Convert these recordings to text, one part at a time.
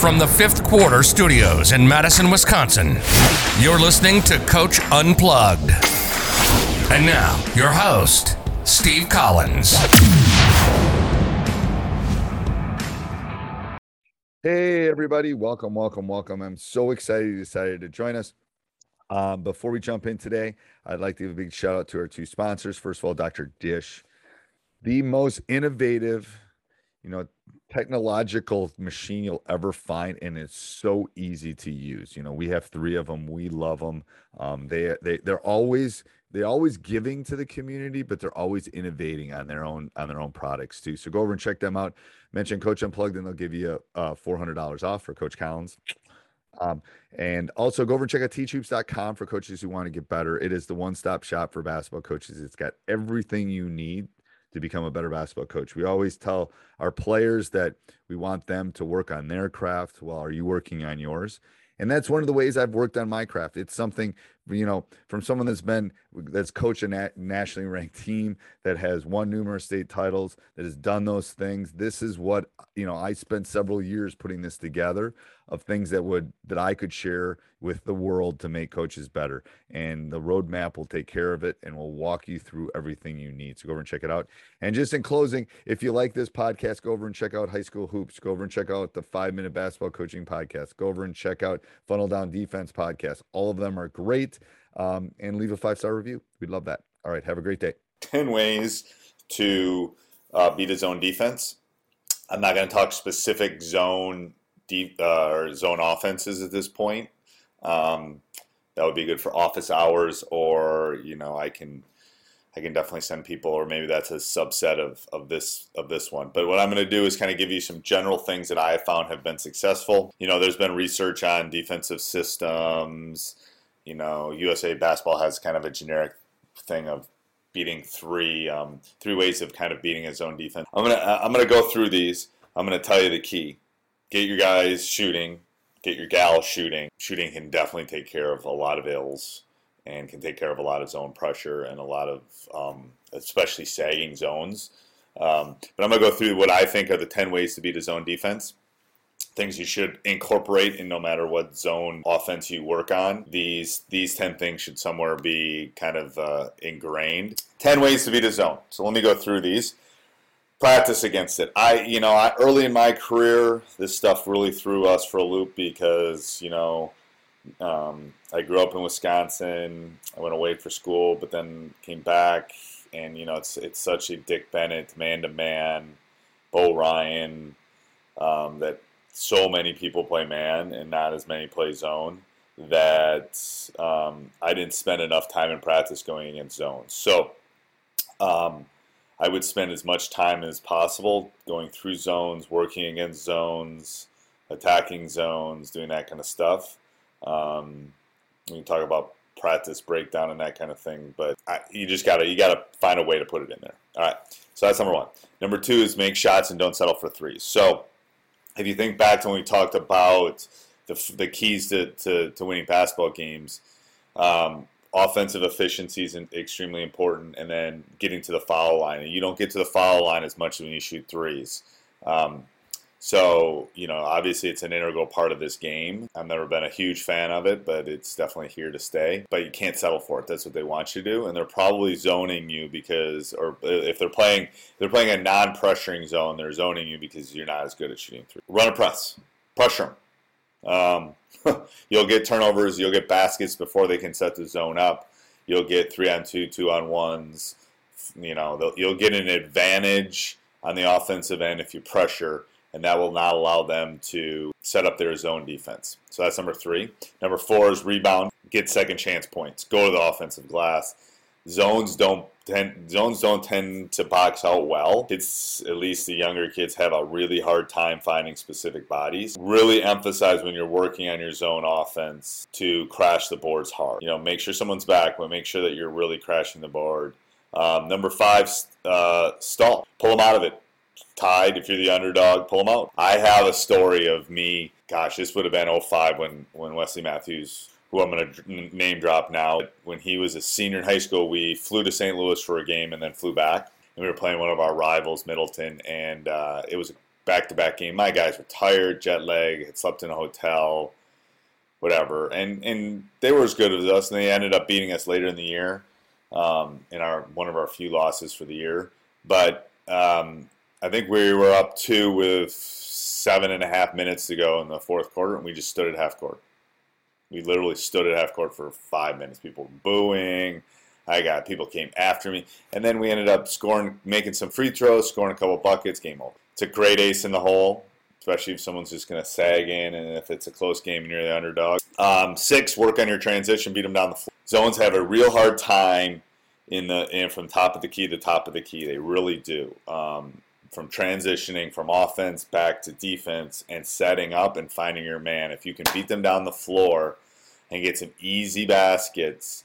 From the fifth quarter studios in Madison, Wisconsin, you're listening to Coach Unplugged. And now, your host, Steve Collins. Hey, everybody. Welcome, welcome, welcome. I'm so excited you decided to join us. Um, before we jump in today, I'd like to give a big shout out to our two sponsors. First of all, Dr. Dish, the most innovative, you know, technological machine you'll ever find and it's so easy to use. You know we have three of them we love them um, they they they're always they're always giving to the community but they're always innovating on their own on their own products too. So go over and check them out. Mention coach unplugged and they'll give you a $400 off for coach collins. Um, and also go over and check out teachhoops.com for coaches who want to get better. It is the one-stop shop for basketball coaches. It's got everything you need to become a better basketball coach. We always tell our players that we want them to work on their craft Well, are you working on yours? And that's one of the ways I've worked on my craft. It's something, you know, from someone that's been, that's coached a nat- nationally ranked team that has won numerous state titles, that has done those things. This is what, you know, I spent several years putting this together of things that would, that I could share with the world to make coaches better. And the roadmap will take care of it and we'll walk you through everything you need. So go over and check it out. And just in closing, if you like this podcast, go over and check out High School Hoops. Go over and check out the Five Minute Basketball Coaching Podcast. Go over and check out Funnel Down Defense Podcast. All of them are great. Um, and leave a five star review. We'd love that. All right. Have a great day. 10 ways to uh, beat a zone defense. I'm not going to talk specific zone deep uh, or zone offenses at this point. Um, that would be good for office hours, or you know, I can I can definitely send people, or maybe that's a subset of, of this of this one. But what I'm going to do is kind of give you some general things that I have found have been successful. You know, there's been research on defensive systems. You know, USA basketball has kind of a generic thing of beating three um, three ways of kind of beating a zone defense. I'm gonna I'm gonna go through these. I'm gonna tell you the key. Get your guys shooting. Get your gal shooting. Shooting can definitely take care of a lot of ills and can take care of a lot of zone pressure and a lot of um, especially sagging zones. Um, but I'm gonna go through what I think are the 10 ways to beat a zone defense things you should incorporate in no matter what zone offense you work on. These these 10 things should somewhere be kind of uh, ingrained. 10 ways to beat a zone. So let me go through these. Practice against it. I, you know, I, early in my career, this stuff really threw us for a loop because, you know, um, I grew up in Wisconsin. I went away for school, but then came back, and you know, it's it's such a Dick Bennett man to man, Bo Ryan, um, that so many people play man and not as many play zone that um, I didn't spend enough time in practice going against zones. So um, I would spend as much time as possible going through zones, working against zones, attacking zones, doing that kind of stuff. Um, we can talk about practice breakdown and that kind of thing, but I, you just gotta you gotta find a way to put it in there. All right, so that's number one. Number two is make shots and don't settle for threes. So if you think back to when we talked about the, the keys to, to, to winning basketball games, um, offensive efficiency is extremely important, and then getting to the foul line. And you don't get to the foul line as much when you shoot threes. Um, So, you know, obviously it's an integral part of this game. I've never been a huge fan of it, but it's definitely here to stay. But you can't settle for it. That's what they want you to do. And they're probably zoning you because, or if they're playing, they're playing a non-pressuring zone, they're zoning you because you're not as good at shooting through. Run a press, pressure them. Um, you'll get turnovers, you'll get baskets before they can set the zone up. You'll get three on two, two on ones. You know, you'll get an advantage on the offensive end if you pressure and that will not allow them to set up their zone defense. So that's number three. Number four is rebound, get second chance points, go to the offensive glass. Zones don't tend, zones don't tend to box out well. It's at least the younger kids have a really hard time finding specific bodies. Really emphasize when you're working on your zone offense to crash the boards hard. You know, make sure someone's back, but make sure that you're really crashing the board. Um, number five, uh, stall. Pull them out of it tied, if you're the underdog, pull them out. I have a story of me, gosh, this would have been 05 when, when Wesley Matthews, who I'm going to name drop now, when he was a senior in high school, we flew to St. Louis for a game and then flew back. And we were playing one of our rivals, Middleton, and uh, it was a back to back game. My guys were tired, jet lag, had slept in a hotel, whatever. And, and they were as good as us, and they ended up beating us later in the year um, in our one of our few losses for the year. But um, I think we were up two with seven and a half minutes to go in the fourth quarter, and we just stood at half court. We literally stood at half court for five minutes. People booing. I got people came after me, and then we ended up scoring, making some free throws, scoring a couple buckets. Game over. It's a great ace in the hole, especially if someone's just going to sag in, and if it's a close game and you're the underdog. Um, six, work on your transition, beat them down the floor. Zones have a real hard time in the in from top of the key to top of the key. They really do. Um, from transitioning from offense back to defense and setting up and finding your man. If you can beat them down the floor and get some easy baskets,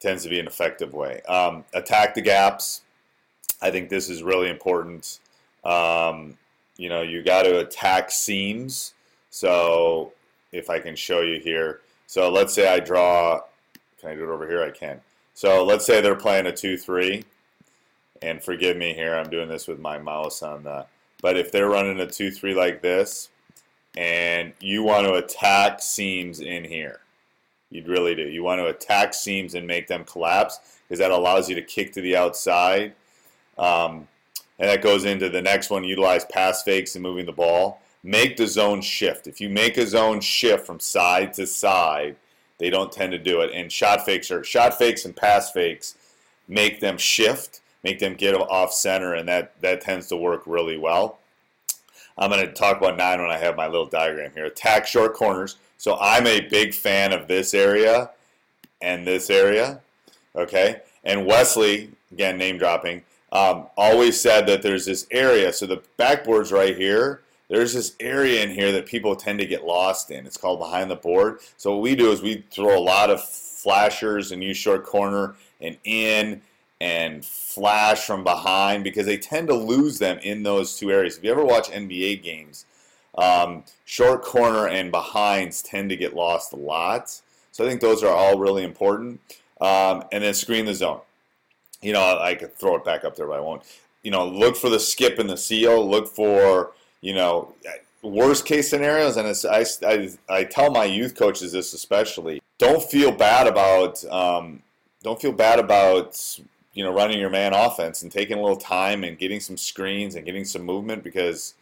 tends to be an effective way. Um, attack the gaps. I think this is really important. Um, you know, you got to attack seams. So if I can show you here. So let's say I draw, can I do it over here? I can. So let's say they're playing a 2-3 and forgive me here, I'm doing this with my mouse on the, but if they're running a 2-3 like this, and you want to attack seams in here, you'd really do. You want to attack seams and make them collapse, because that allows you to kick to the outside. Um, and that goes into the next one, utilize pass fakes and moving the ball. Make the zone shift. If you make a zone shift from side to side, they don't tend to do it. And shot fakes are shot fakes and pass fakes make them shift make them get off center, and that, that tends to work really well. I'm going to talk about nine when I have my little diagram here. Attack short corners. So I'm a big fan of this area and this area. Okay. And Wesley, again, name dropping, um, always said that there's this area. So the backboard's right here. There's this area in here that people tend to get lost in. It's called behind the board. So what we do is we throw a lot of flashers and use short corner and in and flash from behind because they tend to lose them in those two areas. If you ever watch NBA games, um, short corner and behinds tend to get lost a lot. So I think those are all really important. Um, and then screen the zone. You know, I could throw it back up there, but I won't. You know, look for the skip and the seal. Look for, you know, worst case scenarios. And I, I, I tell my youth coaches this especially. Don't feel bad about, um, don't feel bad about you know running your man offense and taking a little time and getting some screens and getting some movement because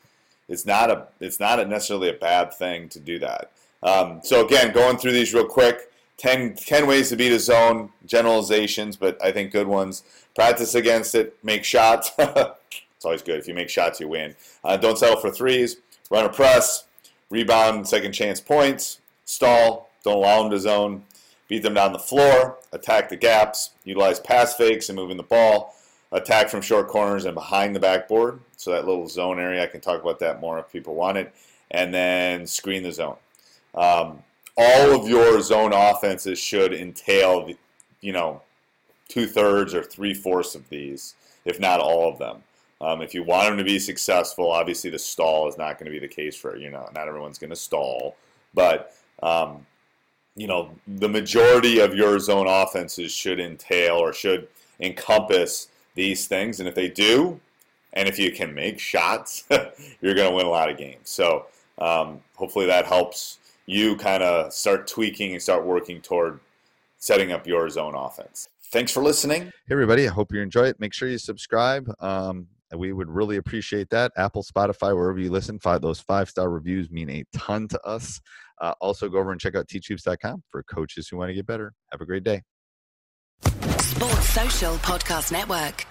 it's not a it's not a necessarily a bad thing to do that. Um, so again, going through these real quick. 10, 10 ways to beat a zone, generalizations, but I think good ones. Practice against it, make shots. it's always good. If you make shots, you win. Uh, don't settle for threes. Run a press, rebound, second chance points, stall, don't allow them to zone, beat them down the floor, attack the gaps, utilize pass fakes and moving the ball, attack from short corners and behind the backboard. So that little zone area, I can talk about that more if people want it. And then screen the zone. Um, all of your zone offenses should entail, you know, two thirds or three fourths of these, if not all of them. Um, if you want them to be successful, obviously the stall is not going to be the case for you know not everyone's going to stall, but um, you know, the majority of your zone offenses should entail or should encompass these things. And if they do, and if you can make shots, you're going to win a lot of games. So um, hopefully that helps you kind of start tweaking and start working toward setting up your zone offense. Thanks for listening. Hey, everybody. I hope you enjoy it. Make sure you subscribe. Um, we would really appreciate that. Apple, Spotify, wherever you listen, five, those five star reviews mean a ton to us. Uh, also, go over and check out teachhoops.com for coaches who want to get better. Have a great day. Sports Social Podcast Network.